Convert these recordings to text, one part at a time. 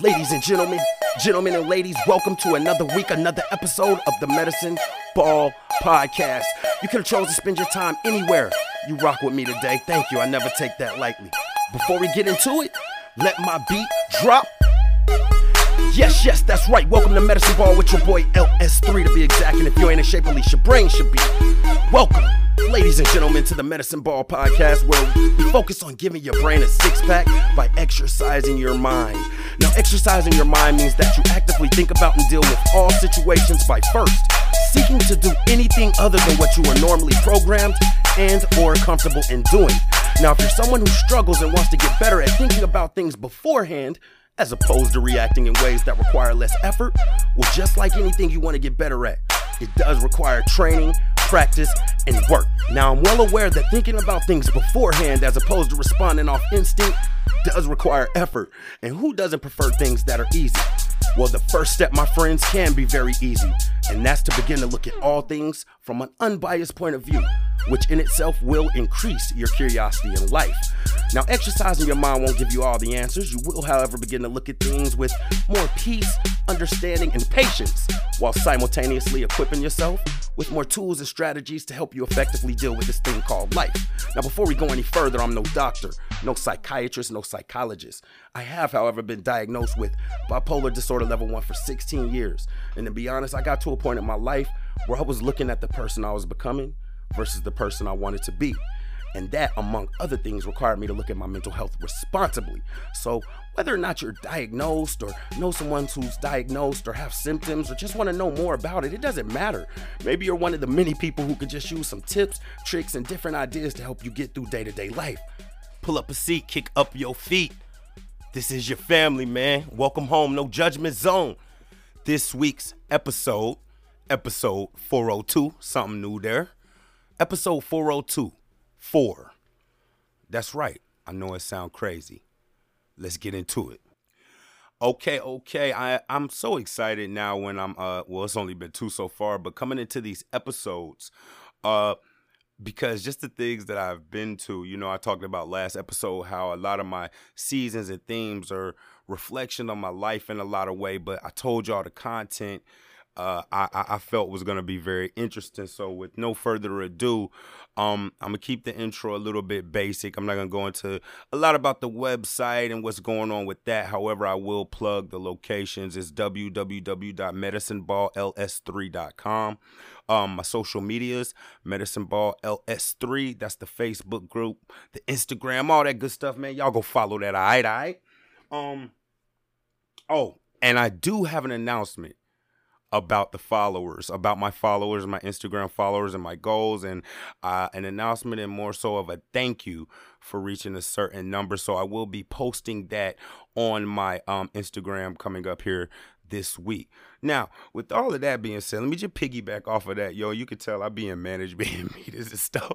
Ladies and gentlemen, gentlemen and ladies, welcome to another week, another episode of the Medicine Ball Podcast. You could have chosen to spend your time anywhere. You rock with me today. Thank you. I never take that lightly. Before we get into it, let my beat drop. Yes, yes, that's right. Welcome to Medicine Ball with your boy LS3 to be exact. And if you ain't in shape, at least your brain should be. Welcome, ladies and gentlemen, to the Medicine Ball podcast where we focus on giving your brain a six pack by exercising your mind. Now, exercising your mind means that you actively think about and deal with all situations by first seeking to do anything other than what you are normally programmed and or comfortable in doing. Now, if you're someone who struggles and wants to get better at thinking about things beforehand, as opposed to reacting in ways that require less effort, well, just like anything you want to get better at, it does require training, practice, and work. Now, I'm well aware that thinking about things beforehand as opposed to responding off instinct does require effort. And who doesn't prefer things that are easy? Well, the first step, my friends, can be very easy, and that's to begin to look at all things from an unbiased point of view, which in itself will increase your curiosity in life. Now, exercising your mind won't give you all the answers. You will, however, begin to look at things with more peace, understanding, and patience, while simultaneously equipping yourself with more tools and strategies to help you effectively deal with this thing called life. Now, before we go any further, I'm no doctor, no psychiatrist, no psychologist. I have, however, been diagnosed with bipolar disorder level 1 for 16 years. And to be honest, I got to a point in my life where I was looking at the person I was becoming versus the person I wanted to be. And that, among other things, required me to look at my mental health responsibly. So, whether or not you're diagnosed or know someone who's diagnosed or have symptoms or just want to know more about it, it doesn't matter. Maybe you're one of the many people who could just use some tips, tricks, and different ideas to help you get through day to day life. Pull up a seat, kick up your feet. This is your family, man. Welcome home, no judgment zone. This week's episode, episode 402, something new there. Episode 402 four. That's right. I know it sounds crazy. Let's get into it. Okay, okay. I I'm so excited now when I'm uh well it's only been two so far, but coming into these episodes uh because just the things that I've been to, you know, I talked about last episode how a lot of my seasons and themes are reflection on my life in a lot of way, but I told y'all the content uh, I, I felt was going to be very interesting. So, with no further ado, um, I'm gonna keep the intro a little bit basic. I'm not gonna go into a lot about the website and what's going on with that. However, I will plug the locations. It's www.medicineballls3.com. Um, my social medias, Medicine Ball LS3. That's the Facebook group, the Instagram, all that good stuff, man. Y'all go follow that. All right, all right. Um. Oh, and I do have an announcement about the followers, about my followers, my Instagram followers, and my goals, and uh, an announcement and more so of a thank you for reaching a certain number. So I will be posting that on my um, Instagram coming up here this week. Now, with all of that being said, let me just piggyback off of that. Yo, you can tell I be in management meetings and stuff.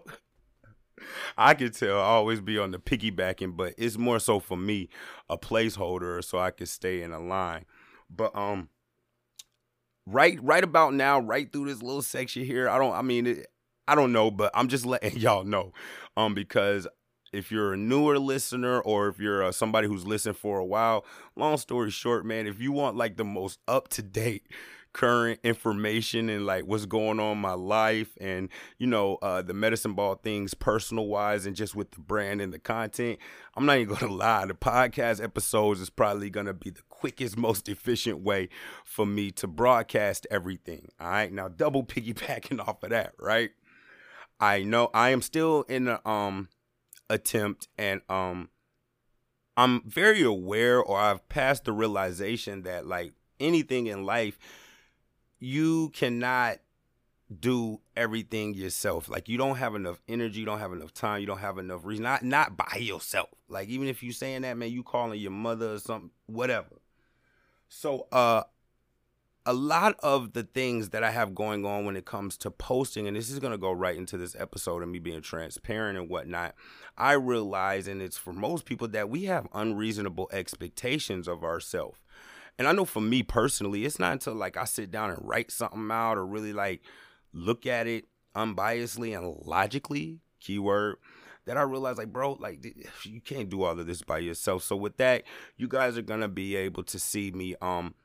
I can tell I always be on the piggybacking, but it's more so for me a placeholder so I can stay in a line. But um right right about now, right through this little section here. I don't I mean it, I don't know, but I'm just letting y'all know. Um because if you're a newer listener or if you're uh, somebody who's listened for a while, long story short, man, if you want like the most up to date current information and like what's going on my life and you know uh the medicine ball things personal wise and just with the brand and the content. I'm not even gonna lie the podcast episodes is probably gonna be the quickest most efficient way for me to broadcast everything all right now double piggybacking off of that right? I know i am still in the um attempt and um i'm very aware or i've passed the realization that like anything in life you cannot do everything yourself. Like you don't have enough energy, you don't have enough time, you don't have enough reason. Not not by yourself. Like even if you're saying that, man, you calling your mother or something, whatever. So uh a lot of the things that I have going on when it comes to posting, and this is gonna go right into this episode of me being transparent and whatnot. I realize, and it's for most people, that we have unreasonable expectations of ourselves. And I know for me personally, it's not until like I sit down and write something out or really like look at it unbiasedly and logically, keyword, that I realized like, bro, like you can't do all of this by yourself. So with that, you guys are gonna be able to see me um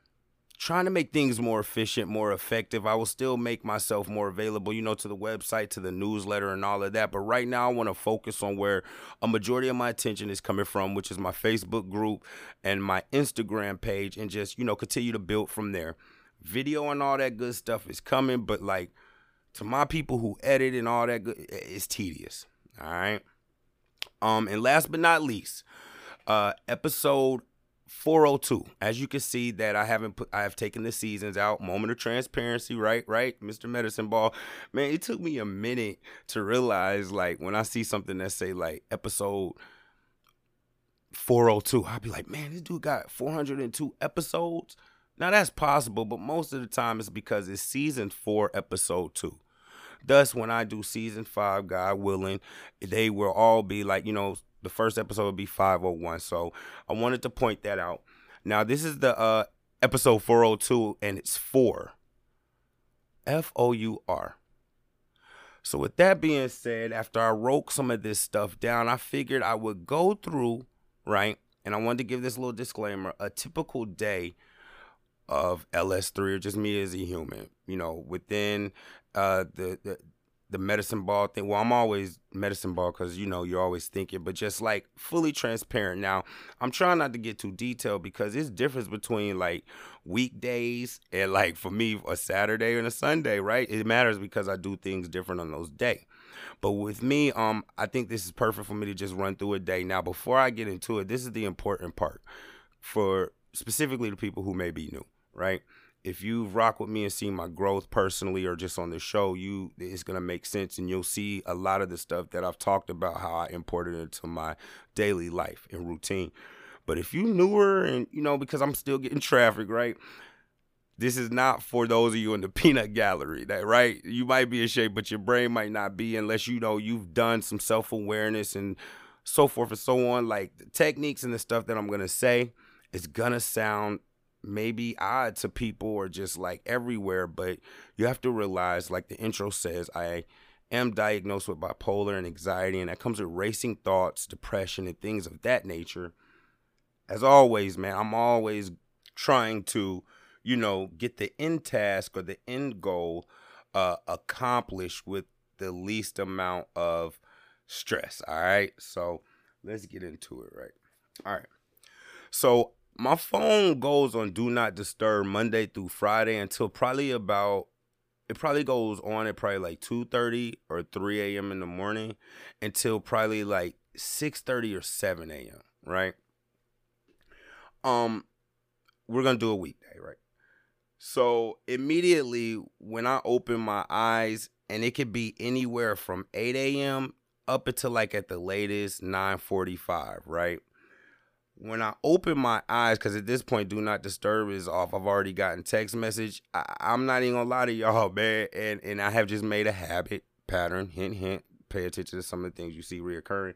trying to make things more efficient, more effective. I will still make myself more available, you know, to the website, to the newsletter, and all of that. But right now, I want to focus on where a majority of my attention is coming from, which is my Facebook group and my Instagram page, and just, you know, continue to build from there. Video and all that good stuff is coming, but like to my people who edit and all that good, it's tedious. All right. Um, and last but not least, uh, episode 402. As you can see that I haven't put I have taken the seasons out. Moment of transparency, right? Right? Mr. Medicine Ball. Man, it took me a minute to realize like when I see something that say like episode 402, I'll be like, man, this dude got 402 episodes. Now that's possible, but most of the time it's because it's season four, episode two. Thus, when I do season five, God willing, they will all be like, you know, the first episode would be 501. So I wanted to point that out. Now, this is the uh, episode 402, and it's four. F O U R. So, with that being said, after I wrote some of this stuff down, I figured I would go through, right? And I wanted to give this little disclaimer a typical day of LS3 or just me as a human, you know, within uh, the, the the medicine ball thing. Well, I'm always medicine ball because you know you're always thinking, but just like fully transparent. Now, I'm trying not to get too detailed because it's difference between like weekdays and like for me a Saturday and a Sunday, right? It matters because I do things different on those days. But with me, um, I think this is perfect for me to just run through a day. Now, before I get into it, this is the important part for specifically the people who may be new, right? If you've rocked with me and seen my growth personally or just on the show, you it's gonna make sense and you'll see a lot of the stuff that I've talked about how I imported into my daily life and routine. But if you newer and you know, because I'm still getting traffic, right? This is not for those of you in the peanut gallery, that right? You might be in shape, but your brain might not be unless you know you've done some self-awareness and so forth and so on. Like the techniques and the stuff that I'm gonna say is gonna sound maybe odd to people or just like everywhere, but you have to realize, like the intro says, I am diagnosed with bipolar and anxiety, and that comes with racing thoughts, depression, and things of that nature. As always, man, I'm always trying to, you know, get the end task or the end goal uh, accomplished with the least amount of stress. All right. So let's get into it, right? All right. So my phone goes on do not disturb Monday through Friday until probably about it probably goes on at probably like 2.30 or 3 a.m. in the morning until probably like 6.30 or 7 a.m. Right? Um, we're gonna do a weekday, right? So immediately when I open my eyes, and it could be anywhere from 8 a.m. up until like at the latest 9:45, right? When I open my eyes, because at this point, do not disturb is off. I've already gotten text message. I, am not even gonna lie to y'all, man. And and I have just made a habit pattern. Hint, hint. Pay attention to some of the things you see reoccurring.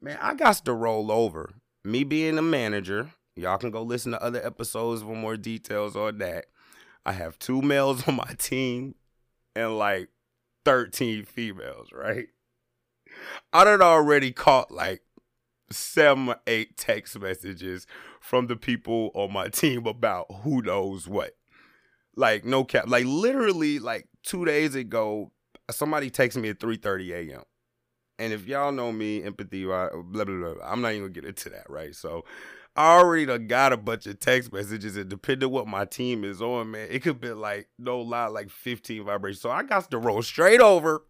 Man, I got to roll over. Me being a manager, y'all can go listen to other episodes for more details on that. I have two males on my team and like 13 females, right? I done already caught like seven or eight text messages from the people on my team about who knows what. Like no cap, like literally like two days ago, somebody texted me at 3:30 a.m. And if y'all know me, empathy, blah, blah, blah, blah, I'm not even gonna get into that, right? So I already done got a bunch of text messages, and depending what my team is on, man, it could be like no lie, like 15 vibrations. So I got to roll straight over,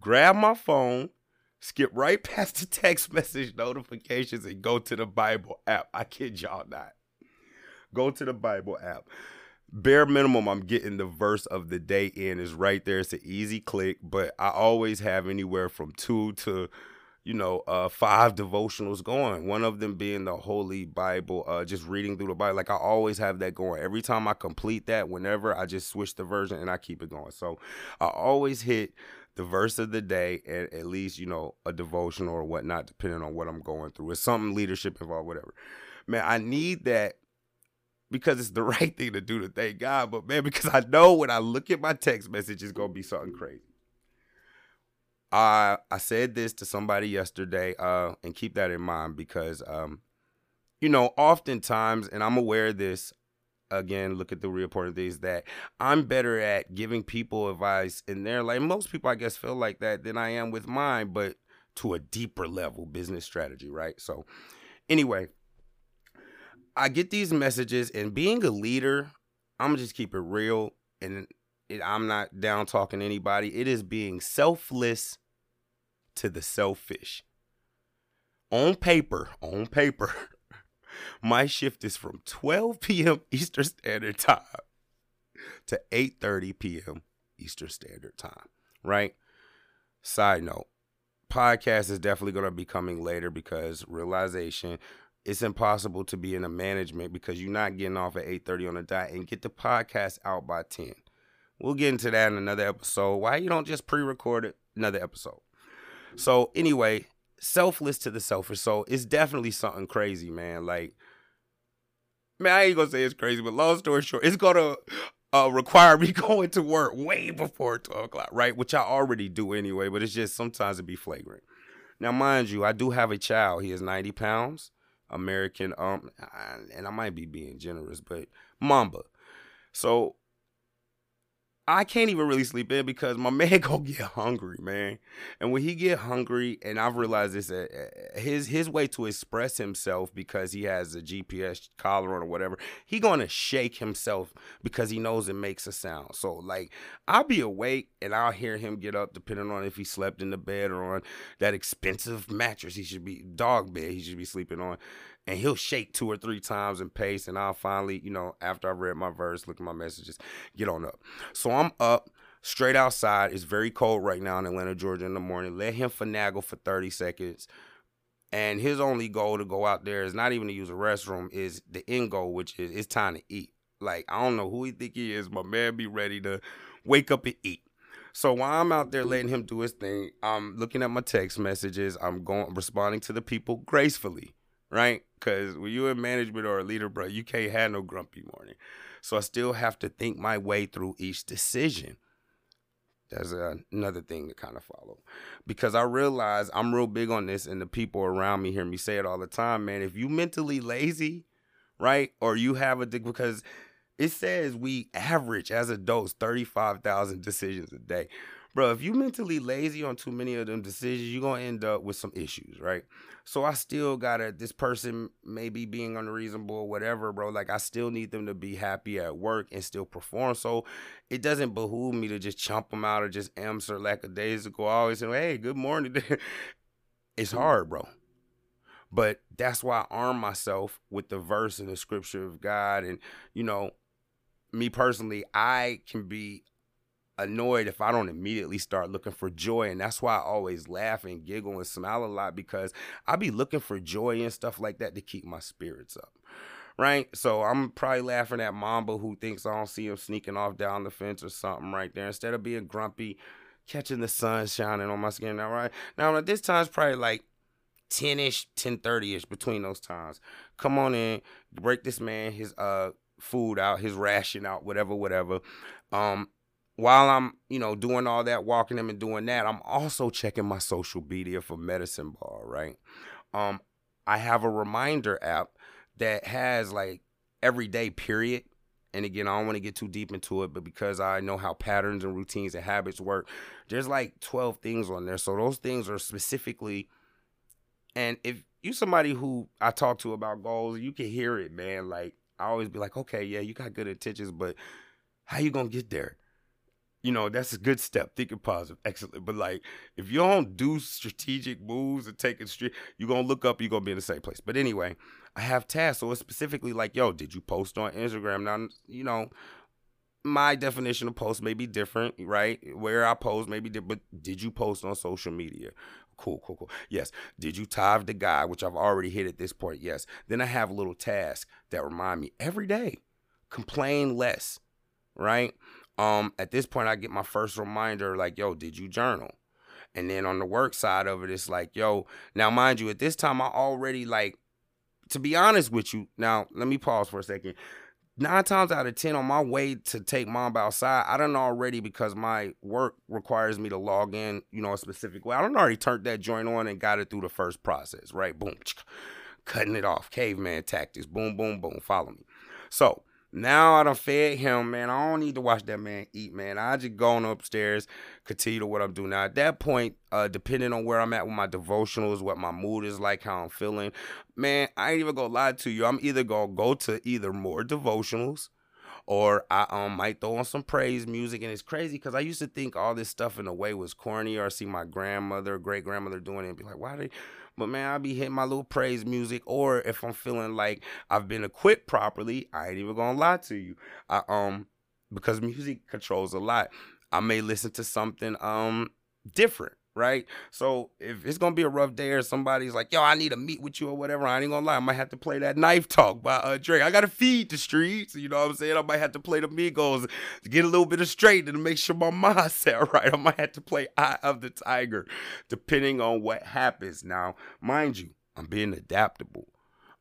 grab my phone, skip right past the text message notifications and go to the Bible app. I kid y'all not. Go to the Bible app. Bare minimum, I'm getting the verse of the day in is right there. It's an easy click, but I always have anywhere from two to you know, uh, five devotionals going. One of them being the Holy Bible, uh, just reading through the Bible. Like I always have that going. Every time I complete that, whenever I just switch the version and I keep it going. So I always hit the verse of the day and at least you know a devotion or whatnot depending on what i'm going through it's something leadership involved whatever man i need that because it's the right thing to do to thank god but man because i know when i look at my text message it's gonna be something crazy I I said this to somebody yesterday, uh, and keep that in mind because um, you know, oftentimes, and I'm aware of this. Again, look at the real important things that I'm better at giving people advice in their life. Most people, I guess, feel like that than I am with mine, but to a deeper level business strategy, right? So, anyway, I get these messages, and being a leader, I'm gonna just keep it real, and it, I'm not down talking anybody. It is being selfless to the selfish. On paper, on paper, my shift is from 12 p.m. Eastern Standard Time to 8:30 p.m. Eastern Standard Time, right? Side note, podcast is definitely going to be coming later because realization it's impossible to be in a management because you're not getting off at 8:30 on the dot and get the podcast out by 10. We'll get into that in another episode. Why you don't just pre-record it another episode? So anyway, selfless to the selfish. So it's definitely something crazy, man. Like, man, I ain't gonna say it's crazy, but long story short, it's gonna uh, require me going to work way before 12 o'clock, right? Which I already do anyway, but it's just sometimes it be flagrant. Now, mind you, I do have a child. He is 90 pounds, American, um, and I might be being generous, but Mamba. So I can't even really sleep in because my man gonna get hungry, man. And when he get hungry, and I've realized this, uh, his his way to express himself because he has a GPS collar on or whatever, he gonna shake himself because he knows it makes a sound. So like, I'll be awake and I'll hear him get up, depending on if he slept in the bed or on that expensive mattress he should be dog bed he should be sleeping on and he'll shake two or three times and pace, and I'll finally, you know, after I've read my verse, look at my messages, get on up. So I'm up straight outside. It's very cold right now in Atlanta, Georgia in the morning. Let him finagle for 30 seconds. And his only goal to go out there is not even to use a restroom, is the end goal, which is it's time to eat. Like, I don't know who he think he is. My man be ready to wake up and eat. So while I'm out there letting him do his thing, I'm looking at my text messages. I'm going responding to the people gracefully right? Because when you're in management or a leader, bro, you can't have no grumpy morning. So I still have to think my way through each decision. That's another thing to kind of follow. Because I realize I'm real big on this, and the people around me hear me say it all the time, man. If you mentally lazy, right, or you have a dick because it says we average as adults 35,000 decisions a day bro, if you mentally lazy on too many of them decisions, you're gonna end up with some issues, right? So I still gotta this person maybe being unreasonable or whatever, bro. Like I still need them to be happy at work and still perform. So it doesn't behoove me to just chump them out or just answer lackadaisical. I always say, hey, good morning. it's hard, bro. But that's why I arm myself with the verse in the scripture of God. And, you know, me personally, I can be annoyed if I don't immediately start looking for joy. And that's why I always laugh and giggle and smile a lot because I be looking for joy and stuff like that to keep my spirits up. Right? So I'm probably laughing at Mamba who thinks I don't see him sneaking off down the fence or something right there. Instead of being grumpy, catching the sun shining on my skin. Now, right? Now, at this time, it's probably like 10-ish, 10-30-ish between those times. Come on in, break this man his uh food out, his ration out, whatever, whatever. Um, while I'm, you know, doing all that, walking them and doing that, I'm also checking my social media for medicine ball, right? Um, I have a reminder app that has like every day period. And again, I don't want to get too deep into it, but because I know how patterns and routines and habits work, there's like 12 things on there. So those things are specifically, and if you somebody who I talk to about goals, you can hear it, man. Like I always be like, okay, yeah, you got good intentions, but how you gonna get there? You know, that's a good step. Thinking positive, excellent. But like, if you don't do strategic moves and take it straight, you're gonna look up, you're gonna be in the same place. But anyway, I have tasks. So it's specifically like, yo, did you post on Instagram? Now, you know, my definition of post may be different, right? Where I post may be different, but did you post on social media? Cool, cool, cool. Yes. Did you tithe the guy, which I've already hit at this point? Yes. Then I have little tasks that remind me every day. Complain less, right? Um, at this point, I get my first reminder like, yo, did you journal? And then on the work side of it, it's like, yo, now mind you, at this time, I already like, to be honest with you, now let me pause for a second. nine times out of ten on my way to take mom outside, I don't already because my work requires me to log in, you know, a specific way. I don't already turned that joint on and got it through the first process, right? Boom, cutting it off, caveman tactics, boom, boom, boom. Follow me. So now I done fed him, man. I don't need to watch that man eat, man. I just go on upstairs, continue to what I'm doing. Now at that point, uh, depending on where I'm at with my devotionals, what my mood is like, how I'm feeling, man, I ain't even gonna lie to you. I'm either gonna go to either more devotionals or I um might throw on some praise music. And it's crazy because I used to think all this stuff in a way was corny, or see my grandmother, great grandmother doing it, and be like, why they but man, I'll be hitting my little praise music, or if I'm feeling like I've been equipped properly, I ain't even gonna lie to you. I um because music controls a lot. I may listen to something um different right? So if it's gonna be a rough day or somebody's like, yo, I need to meet with you or whatever, I ain't gonna lie, I might have to play that knife talk by uh, Drake. I gotta feed the streets, you know what I'm saying? I might have to play the Migos to get a little bit of straight and to make sure my mindset right. I might have to play Eye of the Tiger, depending on what happens. Now, mind you, I'm being adaptable.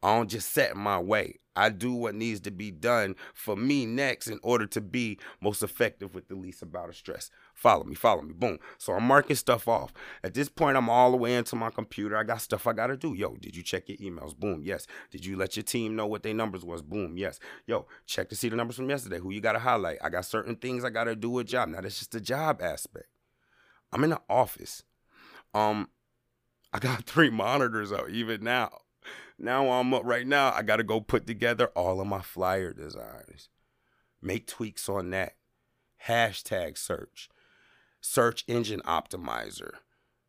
I don't just set my way. I do what needs to be done for me next in order to be most effective with the least amount of stress. Follow me, follow me, boom. So I'm marking stuff off. At this point, I'm all the way into my computer. I got stuff I gotta do. Yo, did you check your emails? Boom, yes. Did you let your team know what their numbers was? Boom, yes. Yo, check to see the numbers from yesterday. Who you gotta highlight? I got certain things I gotta do a job. Now that's just the job aspect. I'm in the office. Um, I got three monitors out even now. Now I'm up right now. I got to go put together all of my flyer designs, make tweaks on that. Hashtag search, search engine optimizer.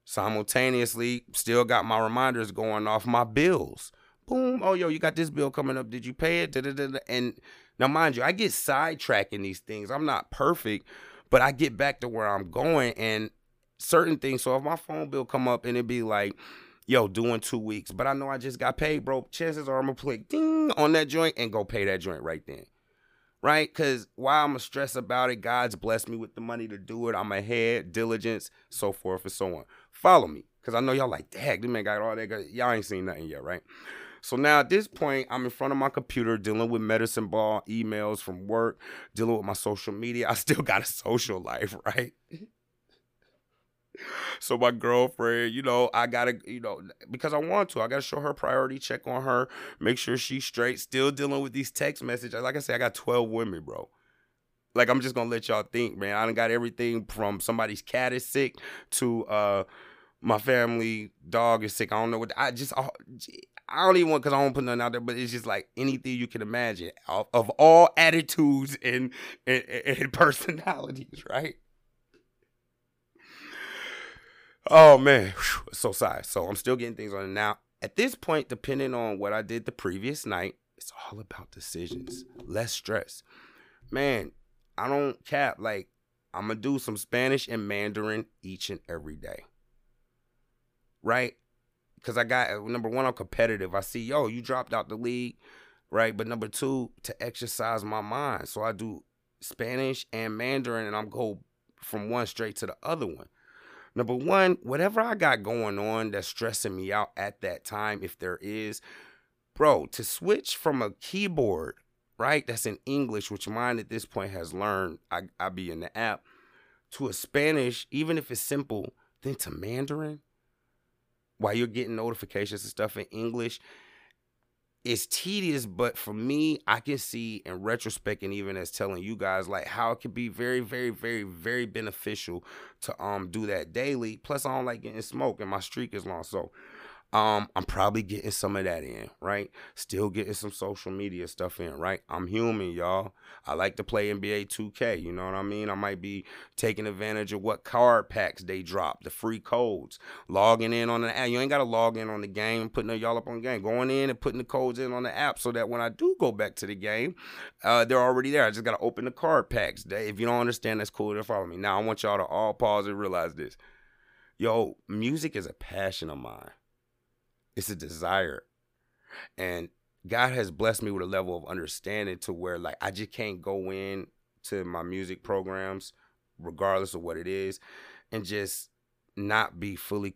Simultaneously, still got my reminders going off my bills. Boom. Oh, yo, you got this bill coming up. Did you pay it? Da-da-da-da. And now, mind you, I get sidetracked in these things. I'm not perfect, but I get back to where I'm going and certain things. So if my phone bill come up and it be like, yo, doing two weeks, but I know I just got paid, bro. Chances are I'm gonna play ding on that joint and go pay that joint right then. Right? Cause while I'm gonna stress about it, God's blessed me with the money to do it. I'm ahead, diligence, so forth and so on. Follow me. Cause I know y'all like, dang, this man got all that. Y'all ain't seen nothing yet, right? So now at this point, I'm in front of my computer dealing with medicine ball, emails from work, dealing with my social media. I still got a social life, right? so my girlfriend, you know, I gotta, you know, because I want to, I gotta show her priority, check on her, make sure she's straight. Still dealing with these text messages. Like I said, I got 12 women, bro. Like I'm just gonna let y'all think, man. I done got everything from somebody's cat is sick to uh my family dog is sick. I don't know what I just I don't even want because I don't put nothing out there, but it's just like anything you can imagine of, of all attitudes and, and, and personalities, right? Oh man, so sorry. So I'm still getting things on now. At this point, depending on what I did the previous night, it's all about decisions, less stress. Man, I don't cap. Like I'm gonna do some Spanish and Mandarin each and every day, right? Because I got number one, I'm competitive. I see, yo, you dropped out the league, right? But number two, to exercise my mind, so I do Spanish and Mandarin, and I'm go from one straight to the other one. Number one, whatever I got going on that's stressing me out at that time, if there is, bro, to switch from a keyboard, right, that's in English, which mine at this point has learned, I, I be in the app, to a Spanish, even if it's simple, then to Mandarin, while you're getting notifications and stuff in English, it's tedious, but for me, I can see in retrospect and even as telling you guys like how it could be very, very, very, very beneficial to um do that daily. Plus, I don't like getting smoke and my streak is long. So um, I'm probably getting some of that in, right? Still getting some social media stuff in, right? I'm human, y'all. I like to play NBA 2K, you know what I mean? I might be taking advantage of what card packs they drop, the free codes, logging in on the app. You ain't got to log in on the game, putting y'all up on the game, going in and putting the codes in on the app so that when I do go back to the game, uh, they're already there. I just got to open the card packs. If you don't understand, that's cool to follow me. Now, I want y'all to all pause and realize this. Yo, music is a passion of mine. It's a desire. And God has blessed me with a level of understanding to where like I just can't go in to my music programs regardless of what it is and just not be fully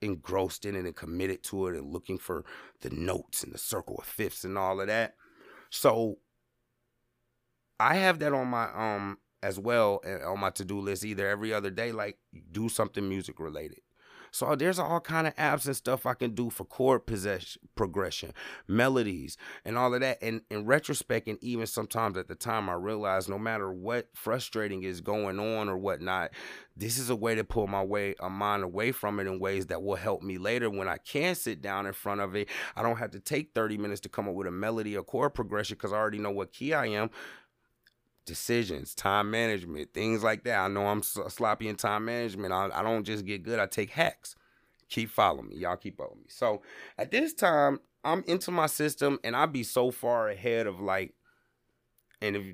engrossed in it and committed to it and looking for the notes and the circle of fifths and all of that. So I have that on my um as well uh, on my to-do list either every other day like do something music related so uh, there's all kind of apps and stuff I can do for chord possession, progression, melodies, and all of that. And in retrospect, and even sometimes at the time, I realized no matter what frustrating is going on or whatnot, this is a way to pull my way a mind away from it in ways that will help me later when I can sit down in front of it. I don't have to take 30 minutes to come up with a melody or chord progression because I already know what key I am decisions, time management, things like that. I know I'm sloppy in time management. I, I don't just get good, I take hacks. Keep following me. Y'all keep up with me. So at this time, I'm into my system and I'd be so far ahead of like, and if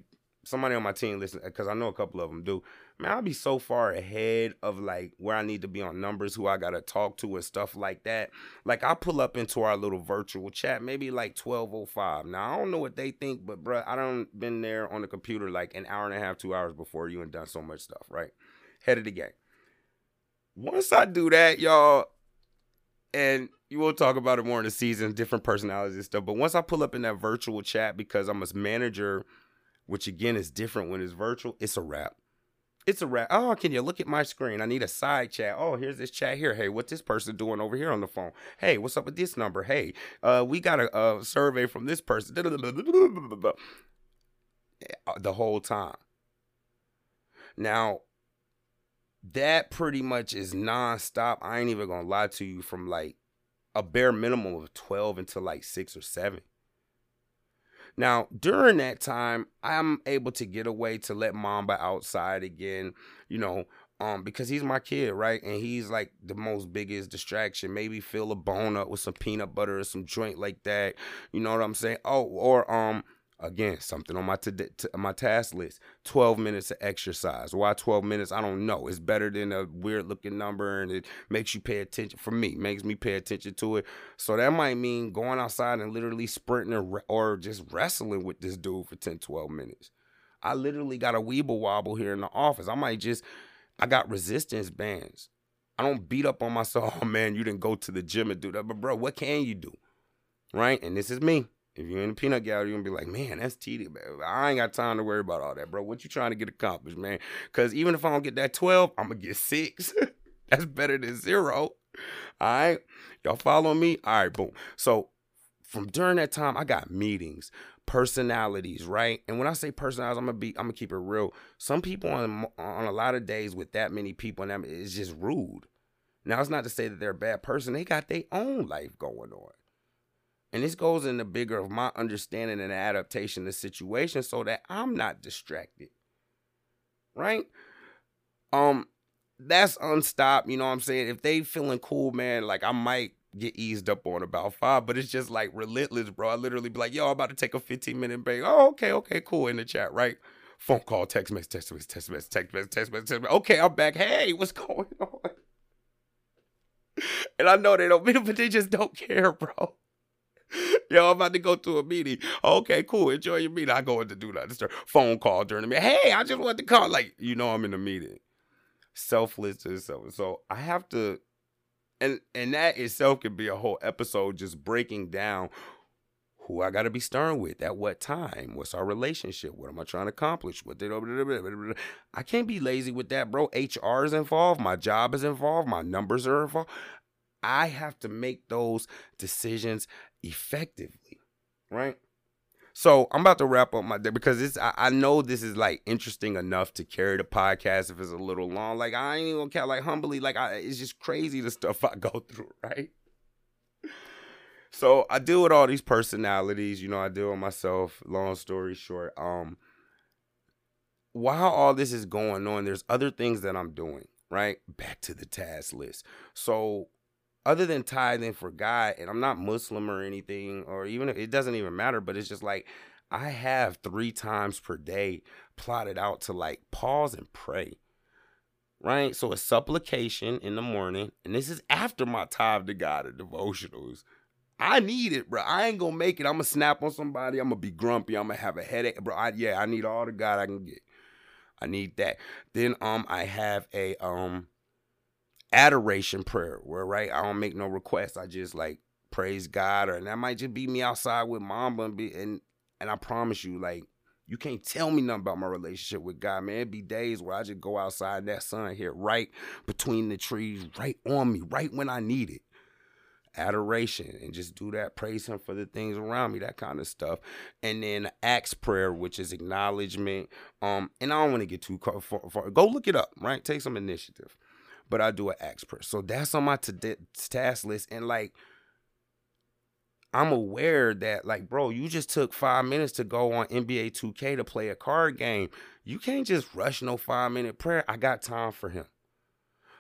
somebody on my team listen, because I know a couple of them do, man, I'll be so far ahead of like where I need to be on numbers, who I gotta talk to and stuff like that. Like I pull up into our little virtual chat, maybe like 1205. Now I don't know what they think, but bruh, I don't been there on the computer like an hour and a half, two hours before you and done so much stuff, right? Head of the game. Once I do that, y'all, and you will talk about it more in the season, different personalities and stuff. But once I pull up in that virtual chat because I'm a manager, which again is different when it's virtual, it's a wrap it's a wrap. Oh, can you look at my screen? I need a side chat. Oh, here's this chat here. Hey, what's this person doing over here on the phone? Hey, what's up with this number? Hey, uh, we got a, a survey from this person. The whole time. Now, that pretty much is nonstop. I ain't even gonna lie to you from like a bare minimum of 12 until like six or seven. Now, during that time, I'm able to get away to let Mamba outside again, you know, um, because he's my kid, right? And he's like the most biggest distraction. Maybe fill a bone up with some peanut butter or some joint like that. You know what I'm saying? Oh, or um, Again, something on my my task list. 12 minutes of exercise. Why 12 minutes? I don't know. It's better than a weird looking number and it makes you pay attention. For me, makes me pay attention to it. So that might mean going outside and literally sprinting or, or just wrestling with this dude for 10, 12 minutes. I literally got a weeble wobble here in the office. I might just, I got resistance bands. I don't beat up on myself. Oh man, you didn't go to the gym and do that. But bro, what can you do? Right? And this is me. If you're in the peanut gallery, you're gonna be like, man, that's tedious. I ain't got time to worry about all that, bro. What you trying to get accomplished, man? Because even if I don't get that 12, I'm gonna get six. that's better than zero. All right. Y'all follow me? All right, boom. So from during that time, I got meetings, personalities, right? And when I say personalities, I'm gonna be, I'm gonna keep it real. Some people on on a lot of days with that many people, and that is just rude. Now it's not to say that they're a bad person. They got their own life going on. And this goes in the bigger of my understanding and adaptation to situation so that I'm not distracted. Right? Um, that's unstopped, you know what I'm saying? If they feeling cool, man, like I might get eased up on about five, but it's just like relentless, bro. I literally be like, yo, I'm about to take a 15 minute break. Oh, okay, okay, cool in the chat, right? Phone call, text message, text message, text message, text message, text message, text message. Okay, I'm back. Hey, what's going on? And I know they don't but they just don't care, bro. Yo, I'm about to go to a meeting. Okay, cool. Enjoy your meeting. I go in to do that. Just a phone call during the meeting. Hey, I just want to call. Like, you know, I'm in a meeting. Selfless to self. So I have to, and and that itself could be a whole episode just breaking down who I got to be stern with at what time. What's our relationship? What am I trying to accomplish? What did I can't be lazy with that, bro. HR is involved. My job is involved. My numbers are involved. I have to make those decisions effectively, right? So I'm about to wrap up my day because it's I, I, know this is like interesting enough to carry the podcast if it's a little long. Like I ain't even gonna care like humbly, like I it's just crazy the stuff I go through, right? So I deal with all these personalities, you know, I deal with myself, long story short. Um while all this is going on, there's other things that I'm doing, right? Back to the task list. So other than tithing for God, and I'm not Muslim or anything, or even if it doesn't even matter, but it's just like I have three times per day plotted out to like pause and pray. Right? So a supplication in the morning, and this is after my tithe to God and devotionals. I need it, bro. I ain't gonna make it. I'm gonna snap on somebody. I'm gonna be grumpy. I'm gonna have a headache, bro. I, yeah, I need all the God I can get. I need that. Then um, I have a um adoration prayer where right I don't make no requests. I just like praise God or and that might just be me outside with mama and be and and I promise you like You can't tell me nothing about my relationship with God, man. It be days where I just go outside, that sun hit right between the trees, right on me, right when I need it. Adoration and just do that, praise Him for the things around me, that kind of stuff. And then Acts prayer, which is acknowledgement. Um, and I don't want to get too far, far. Go look it up, right? Take some initiative. But I do an Acts prayer, so that's on my t- task list. And like, I'm aware that, like, bro, you just took five minutes to go on NBA 2K to play a card game. You can't just rush no five minute prayer. I got time for him.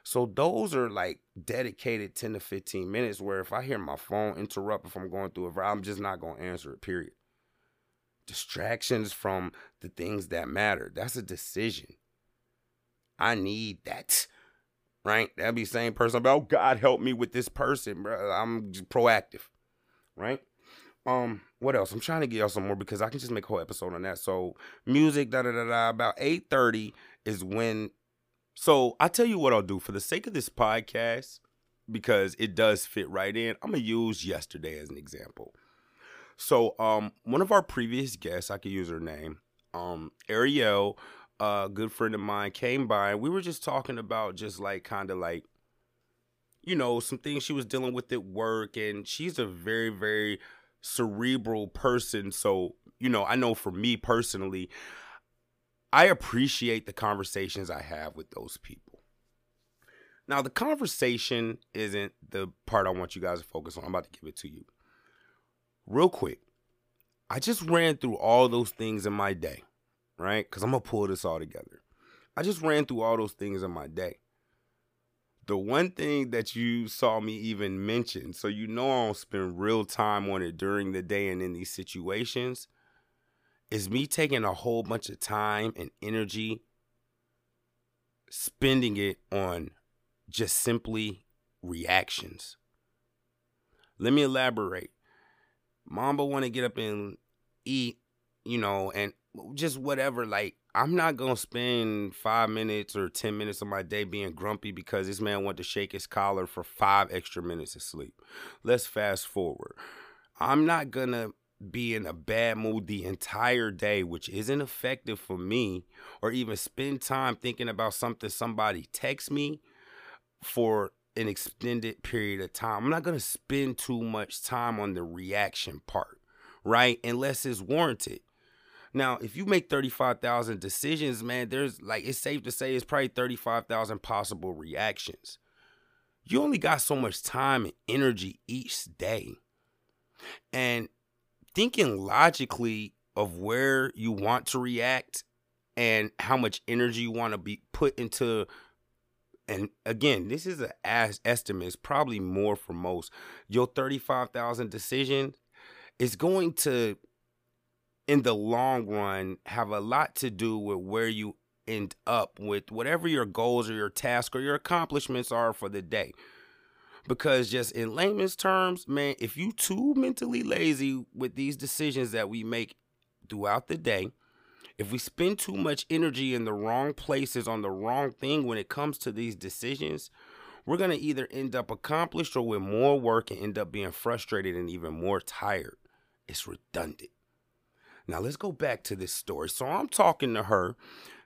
So those are like dedicated 10 to 15 minutes where if I hear my phone interrupt, if I'm going through it, I'm just not going to answer it, period. Distractions from the things that matter. That's a decision. I need that. Right? That'd be the same person. Oh, God, help me with this person, bro. I'm proactive right? Um, what else? I'm trying to get y'all some more because I can just make a whole episode on that. So music, da da da da. About 8:30 is when. So I tell you what I'll do for the sake of this podcast, because it does fit right in. I'm gonna use yesterday as an example. So um, one of our previous guests, I could use her name, um, Ariel, a good friend of mine, came by and we were just talking about just like kind of like you know, some things she was dealing with at work. And she's a very, very cerebral person. So, you know, I know for me personally, I appreciate the conversations I have with those people. Now, the conversation isn't the part I want you guys to focus on. I'm about to give it to you. Real quick, I just ran through all those things in my day, right? Because I'm going to pull this all together. I just ran through all those things in my day the one thing that you saw me even mention, so you know I don't spend real time on it during the day and in these situations, is me taking a whole bunch of time and energy spending it on just simply reactions. Let me elaborate. Mamba want to get up and eat, you know, and just whatever like I'm not gonna spend five minutes or ten minutes of my day being grumpy because this man wanted to shake his collar for five extra minutes of sleep. Let's fast forward. I'm not gonna be in a bad mood the entire day, which isn't effective for me, or even spend time thinking about something somebody texts me for an extended period of time. I'm not gonna spend too much time on the reaction part, right? Unless it's warranted. Now, if you make 35,000 decisions, man, there's like, it's safe to say it's probably 35,000 possible reactions. You only got so much time and energy each day. And thinking logically of where you want to react and how much energy you want to be put into and again, this is an estimate. It's probably more for most. Your 35,000 decision is going to in the long run have a lot to do with where you end up with whatever your goals or your task or your accomplishments are for the day. Because just in layman's terms, man, if you too mentally lazy with these decisions that we make throughout the day, if we spend too much energy in the wrong places on the wrong thing when it comes to these decisions, we're going to either end up accomplished or with more work and end up being frustrated and even more tired. It's redundant. Now let's go back to this story. So I'm talking to her.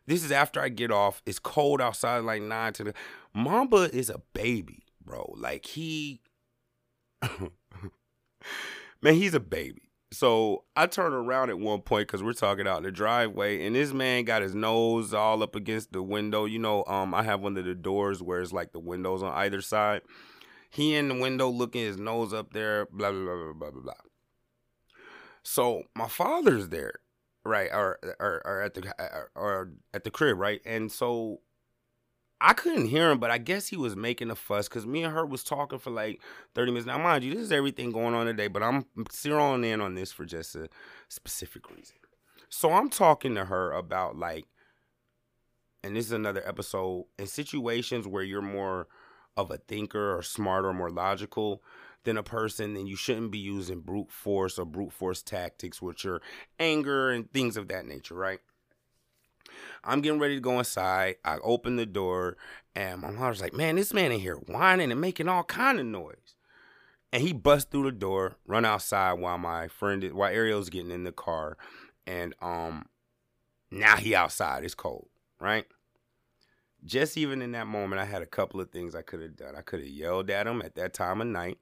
This is after I get off. It's cold outside, like nine to the. Mamba is a baby, bro. Like he, man, he's a baby. So I turn around at one point because we're talking out in the driveway, and this man got his nose all up against the window. You know, um, I have one of the doors where it's like the windows on either side. He in the window looking his nose up there, blah blah blah blah blah blah. So my father's there, right, or or, or at the or, or at the crib, right, and so I couldn't hear him, but I guess he was making a fuss because me and her was talking for like 30 minutes. Now, mind you, this is everything going on today, but I'm zeroing in on this for just a specific reason. So I'm talking to her about like, and this is another episode, in situations where you're more of a thinker or smarter or more logical, than a person, then you shouldn't be using brute force or brute force tactics, which are anger and things of that nature, right? I'm getting ready to go inside. I open the door, and my mom's like, "Man, this man in here whining and making all kind of noise." And he busts through the door, run outside while my friend, while Ariel's getting in the car, and um, Now he outside. It's cold, right? Just even in that moment, I had a couple of things I could have done. I could have yelled at him at that time of night,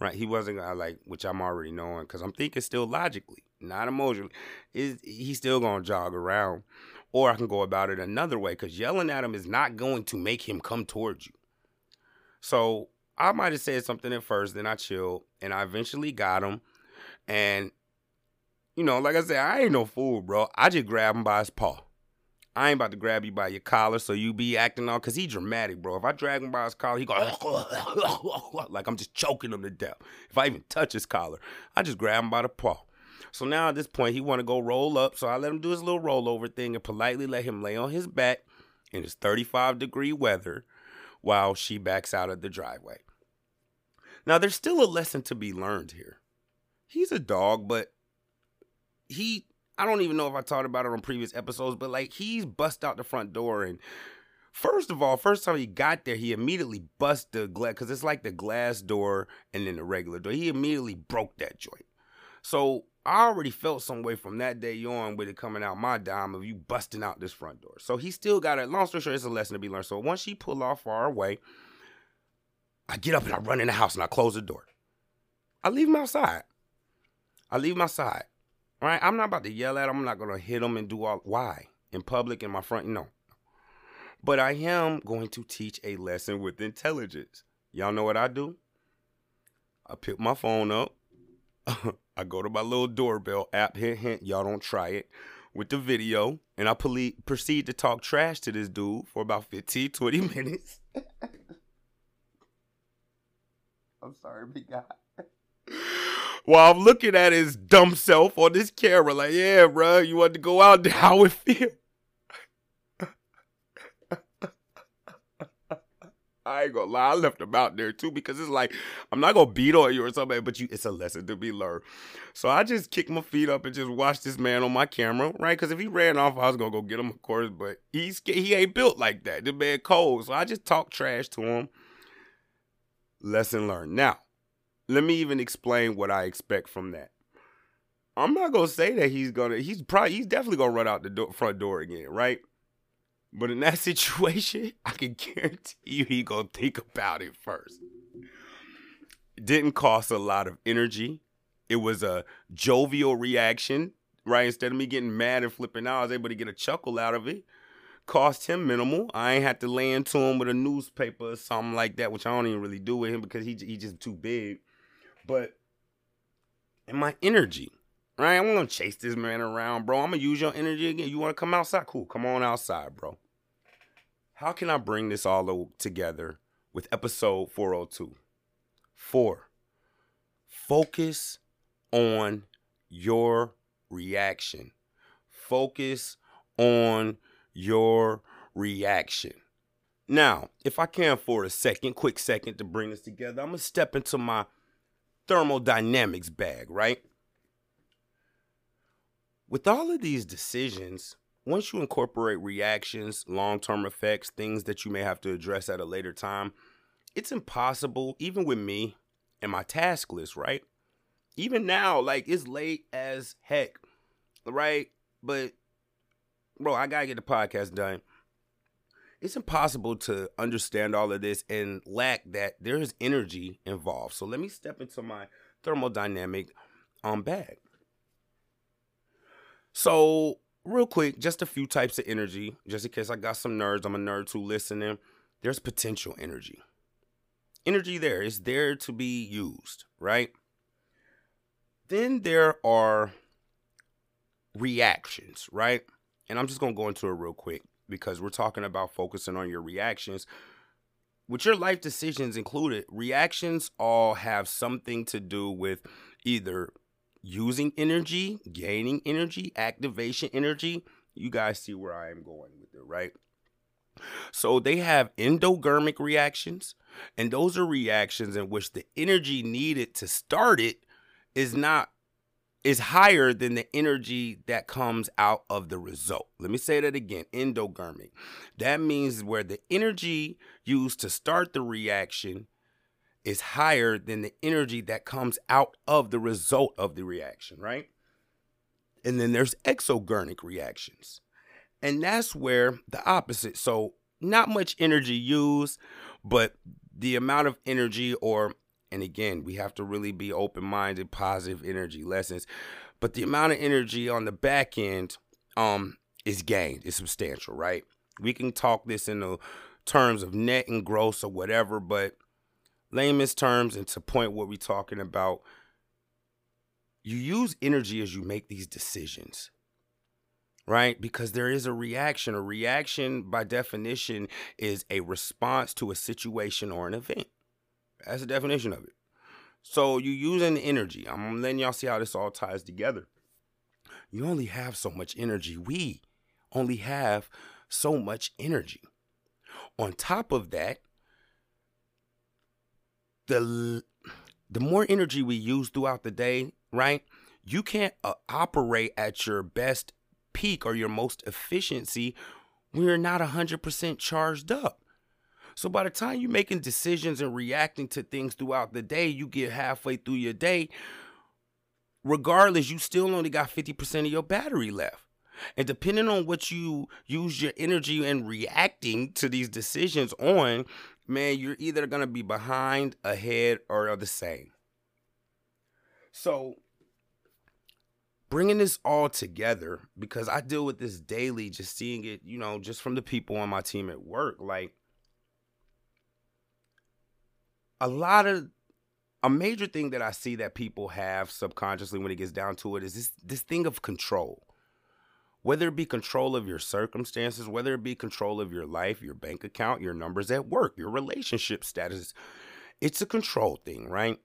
right? He wasn't gonna like, which I'm already knowing, because I'm thinking still logically, not emotionally. Is he's still gonna jog around, or I can go about it another way, because yelling at him is not going to make him come towards you. So I might have said something at first, then I chilled, and I eventually got him, and you know, like I said, I ain't no fool, bro. I just grabbed him by his paw. I ain't about to grab you by your collar so you be acting all cause he dramatic, bro. If I drag him by his collar, he go like I'm just choking him to death. If I even touch his collar, I just grab him by the paw. So now at this point, he want to go roll up. So I let him do his little rollover thing and politely let him lay on his back in his 35 degree weather while she backs out of the driveway. Now there's still a lesson to be learned here. He's a dog, but he I don't even know if I talked about it on previous episodes, but like he's bust out the front door and first of all, first time he got there, he immediately bust the glass because it's like the glass door and then the regular door. He immediately broke that joint. So I already felt some way from that day on with it coming out my dime of you busting out this front door. So he still got it. Long story short, it's a lesson to be learned. So once she pull off far away, I get up and I run in the house and I close the door. I leave him outside. I leave him outside. Right? I'm not about to yell at him. I'm not gonna hit him and do all why in public in my front. No. But I am going to teach a lesson with intelligence. Y'all know what I do? I pick my phone up. I go to my little doorbell app. Hint, hint. Y'all don't try it with the video, and I proceed to talk trash to this dude for about 15, 20 minutes. I'm sorry, big guy while I'm looking at his dumb self on this camera, like, yeah, bro, you want to go out? How it feel? I ain't gonna lie, I left him out there too because it's like I'm not gonna beat on you or something, but you it's a lesson to be learned. So I just kicked my feet up and just watched this man on my camera, right? Because if he ran off, I was gonna go get him, of course. But he's he ain't built like that. The man cold, so I just talked trash to him. Lesson learned. Now, let me even explain what I expect from that. I'm not gonna say that he's gonna. He's probably. He's definitely gonna run out the do- front door again, right? But in that situation, I can guarantee you he gonna think about it first. It didn't cost a lot of energy. It was a jovial reaction, right? Instead of me getting mad and flipping out, I was able to get a chuckle out of it. Cost him minimal. I ain't had to lay into him with a newspaper or something like that, which I don't even really do with him because he he just too big. But in my energy, right? I'm gonna chase this man around, bro. I'm gonna use your energy again. You wanna come outside? Cool. Come on outside, bro. How can I bring this all together with episode 402? Four, focus on your reaction. Focus on your reaction. Now, if I can for a second, quick second to bring this together, I'm gonna step into my thermodynamics bag, right? With all of these decisions, once you incorporate reactions, long term effects, things that you may have to address at a later time, it's impossible, even with me and my task list, right? Even now, like it's late as heck, right? But, bro, I gotta get the podcast done it's impossible to understand all of this and lack that there is energy involved. So let me step into my thermodynamic um bag. So real quick, just a few types of energy, just in case I got some nerds. I'm a nerd too listening. There's potential energy. Energy there is there to be used, right? Then there are reactions, right? And I'm just gonna go into it real quick because we're talking about focusing on your reactions. With your life decisions included, reactions all have something to do with either using energy, gaining energy, activation energy. You guys see where I am going with it, right? So they have endergonic reactions, and those are reactions in which the energy needed to start it is not is higher than the energy that comes out of the result. Let me say that again endergonic. That means where the energy used to start the reaction is higher than the energy that comes out of the result of the reaction, right? And then there's exergonic reactions. And that's where the opposite. So, not much energy used, but the amount of energy, or, and again, we have to really be open minded, positive energy lessons, but the amount of energy on the back end um, is gained, is substantial, right? We can talk this in the terms of net and gross or whatever, but layman's terms and to point what we're talking about, you use energy as you make these decisions right? Because there is a reaction. A reaction, by definition, is a response to a situation or an event. That's the definition of it. So you're using energy. I'm letting y'all see how this all ties together. You only have so much energy. We only have so much energy. On top of that, the the more energy we use throughout the day, right? You can't uh, operate at your best peak or your most efficiency when you're not 100% charged up. So by the time you're making decisions and reacting to things throughout the day, you get halfway through your day, regardless, you still only got 50% of your battery left. And depending on what you use your energy and reacting to these decisions on, man, you're either going to be behind, ahead, or the same. So bringing this all together because I deal with this daily, just seeing it, you know, just from the people on my team at work. Like a lot of a major thing that I see that people have subconsciously when it gets down to it is this this thing of control. Whether it be control of your circumstances, whether it be control of your life, your bank account, your numbers at work, your relationship status, it's a control thing, right?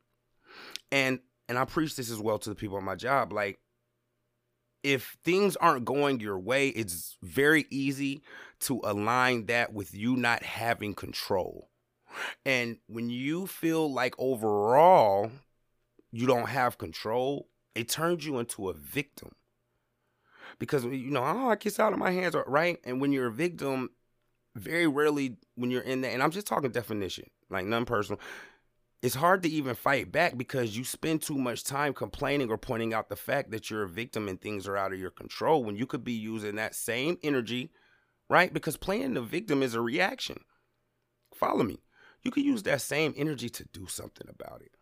And and I preach this as well to the people on my job. Like if things aren't going your way, it's very easy to align that with you not having control. And when you feel like overall you don't have control, it turns you into a victim. Because you know, oh, I kiss out of my hands, right? And when you're a victim, very rarely when you're in that, and I'm just talking definition, like none personal, it's hard to even fight back because you spend too much time complaining or pointing out the fact that you're a victim and things are out of your control when you could be using that same energy, right? Because playing the victim is a reaction. Follow me. You can use that same energy to do something about it.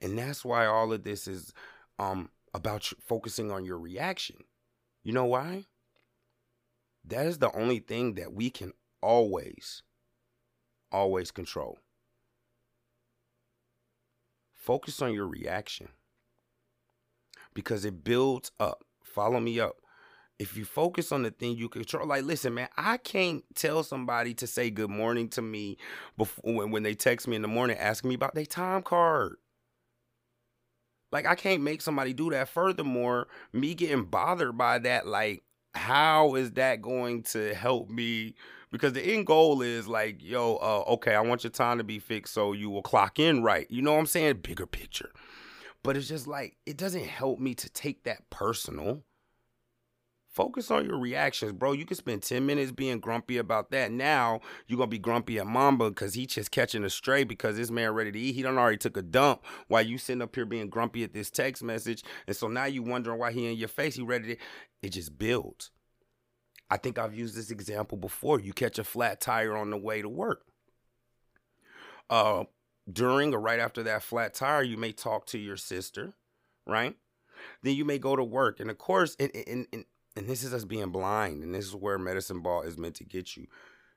And that's why all of this is um, about focusing on your reaction. You know why? That is the only thing that we can always, always control. Focus on your reaction because it builds up. Follow me up. If you focus on the thing you control, like, listen, man, I can't tell somebody to say good morning to me before when, when they text me in the morning asking me about their time card. Like, I can't make somebody do that. Furthermore, me getting bothered by that, like, how is that going to help me because the end goal is like, yo, uh, okay, I want your time to be fixed so you will clock in right. You know what I'm saying? Bigger picture. But it's just like, it doesn't help me to take that personal. Focus on your reactions, bro. You can spend 10 minutes being grumpy about that. Now you're gonna be grumpy at Mamba because he just catching a stray because this man ready to eat. He done already took a dump while you sitting up here being grumpy at this text message. And so now you wondering why he in your face. He ready to it just builds. I think I've used this example before. You catch a flat tire on the way to work. Uh, during or right after that flat tire, you may talk to your sister, right? Then you may go to work. And of course, and, and, and, and this is us being blind, and this is where medicine ball is meant to get you.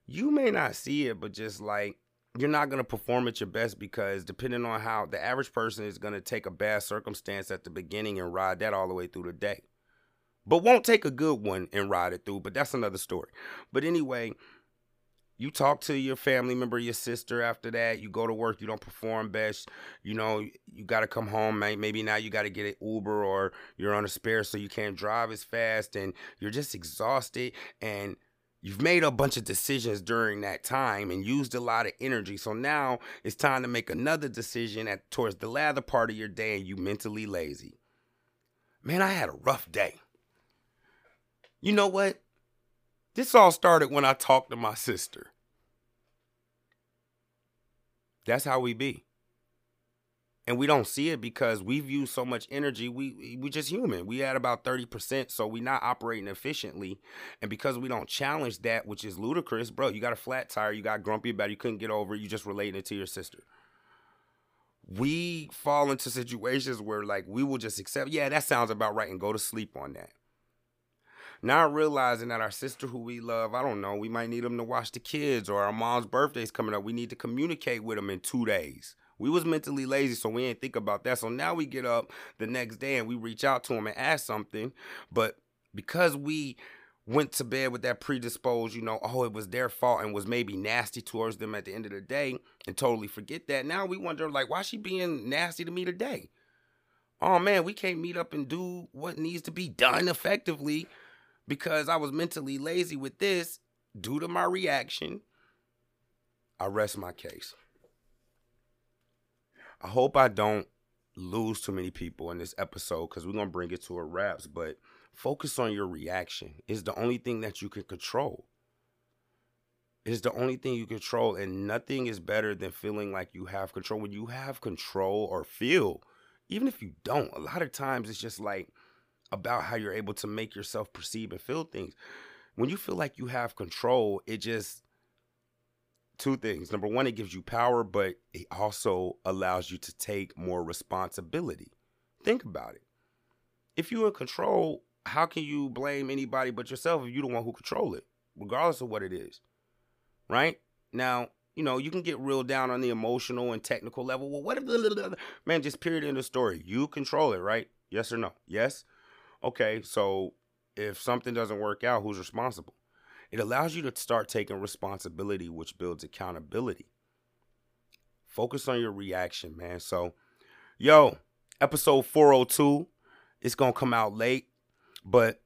You may not see it, but just like you're not going to perform at your best because depending on how the average person is going to take a bad circumstance at the beginning and ride that all the way through the day but won't take a good one and ride it through. But that's another story. But anyway, you talk to your family member, your sister after that. You go to work, you don't perform best. You know, you got to come home. Maybe now you got to get an Uber or you're on a spare so you can't drive as fast and you're just exhausted. And you've made a bunch of decisions during that time and used a lot of energy. So now it's time to make another decision at towards the latter part of your day and you mentally lazy. Man, I had a rough day. You know what? This all started when I talked to my sister. That's how we be. and we don't see it because we've used so much energy. We we just human. We had about thirty percent, so we not operating efficiently, and because we don't challenge that, which is ludicrous, bro. You got a flat tire, you got grumpy about it, you couldn't get over it, you just relating it to your sister. We fall into situations where like we will just accept, yeah, that sounds about right, and go to sleep on that. Not realizing that our sister who we love, I don't know, we might need them to watch the kids or our mom's birthday's coming up. We need to communicate with them in two days we was mentally lazy, so we ain't think about that. So now we get up the next day and we reach out to them and ask something. But because we went to bed with that predisposed, you know, oh, it was their fault and was maybe nasty towards them at the end of the day and totally forget that. Now we wonder, like, why she being nasty to me today? Oh man, we can't meet up and do what needs to be done effectively because I was mentally lazy with this due to my reaction. I rest my case. I hope I don't lose too many people in this episode because we're gonna bring it to a wraps. But focus on your reaction. Is the only thing that you can control. It's the only thing you control, and nothing is better than feeling like you have control. When you have control or feel, even if you don't, a lot of times it's just like about how you're able to make yourself perceive and feel things. When you feel like you have control, it just two things. Number one, it gives you power, but it also allows you to take more responsibility. Think about it. If you're in control, how can you blame anybody but yourself if you're the one who control it, regardless of what it is? Right? Now, you know, you can get real down on the emotional and technical level. Well, what if the man just period in the story? You control it, right? Yes or no? Yes. Okay, so if something doesn't work out, who's responsible? It allows you to start taking responsibility, which builds accountability. Focus on your reaction, man. So, yo, episode 402, it's going to come out late, but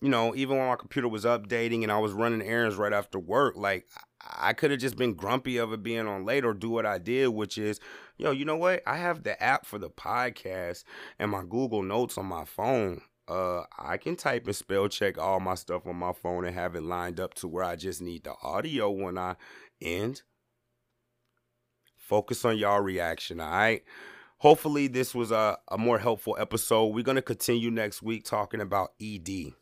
you know, even when my computer was updating and I was running errands right after work, like I could have just been grumpy of it being on late or do what I did, which is, yo, you know what? I have the app for the podcast and my Google Notes on my phone uh, I can type and spell check all my stuff on my phone and have it lined up to where I just need the audio when I end. Focus on y'all reaction, all right? Hopefully, this was a, a more helpful episode. We're going to continue next week talking about ED.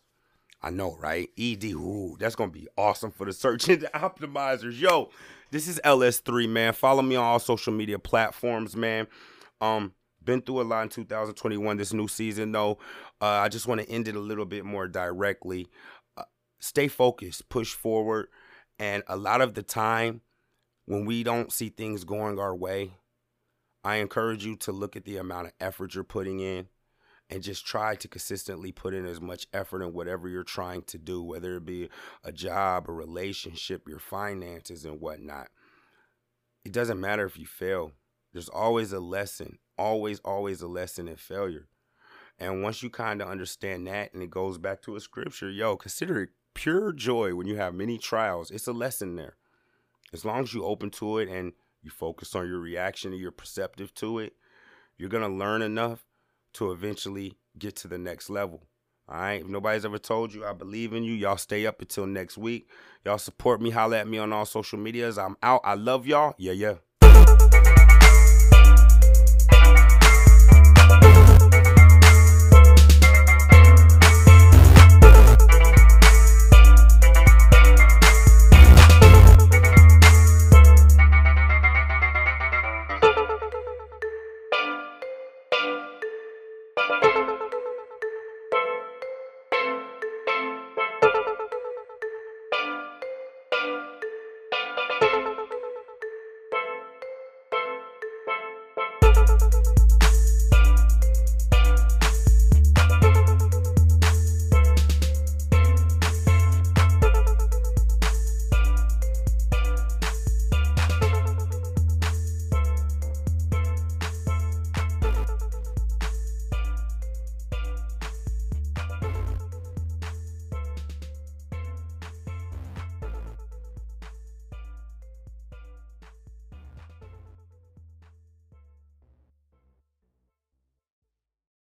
I know, right? ED, ooh, that's to be awesome for the search engine optimizers. Yo, this is LS3, man. Follow me on all social media platforms, man. Um, been through a lot in 2021 this new season though uh, i just want to end it a little bit more directly uh, stay focused push forward and a lot of the time when we don't see things going our way i encourage you to look at the amount of effort you're putting in and just try to consistently put in as much effort in whatever you're trying to do whether it be a job a relationship your finances and whatnot it doesn't matter if you fail there's always a lesson always, always a lesson in failure. And once you kind of understand that, and it goes back to a scripture, yo, consider it pure joy when you have many trials. It's a lesson there. As long as you open to it and you focus on your reaction and you're perceptive to it, you're gonna learn enough to eventually get to the next level. All right. If nobody's ever told you, I believe in you. Y'all stay up until next week. Y'all support me. Holla at me on all social medias. I'm out. I love y'all. Yeah, yeah.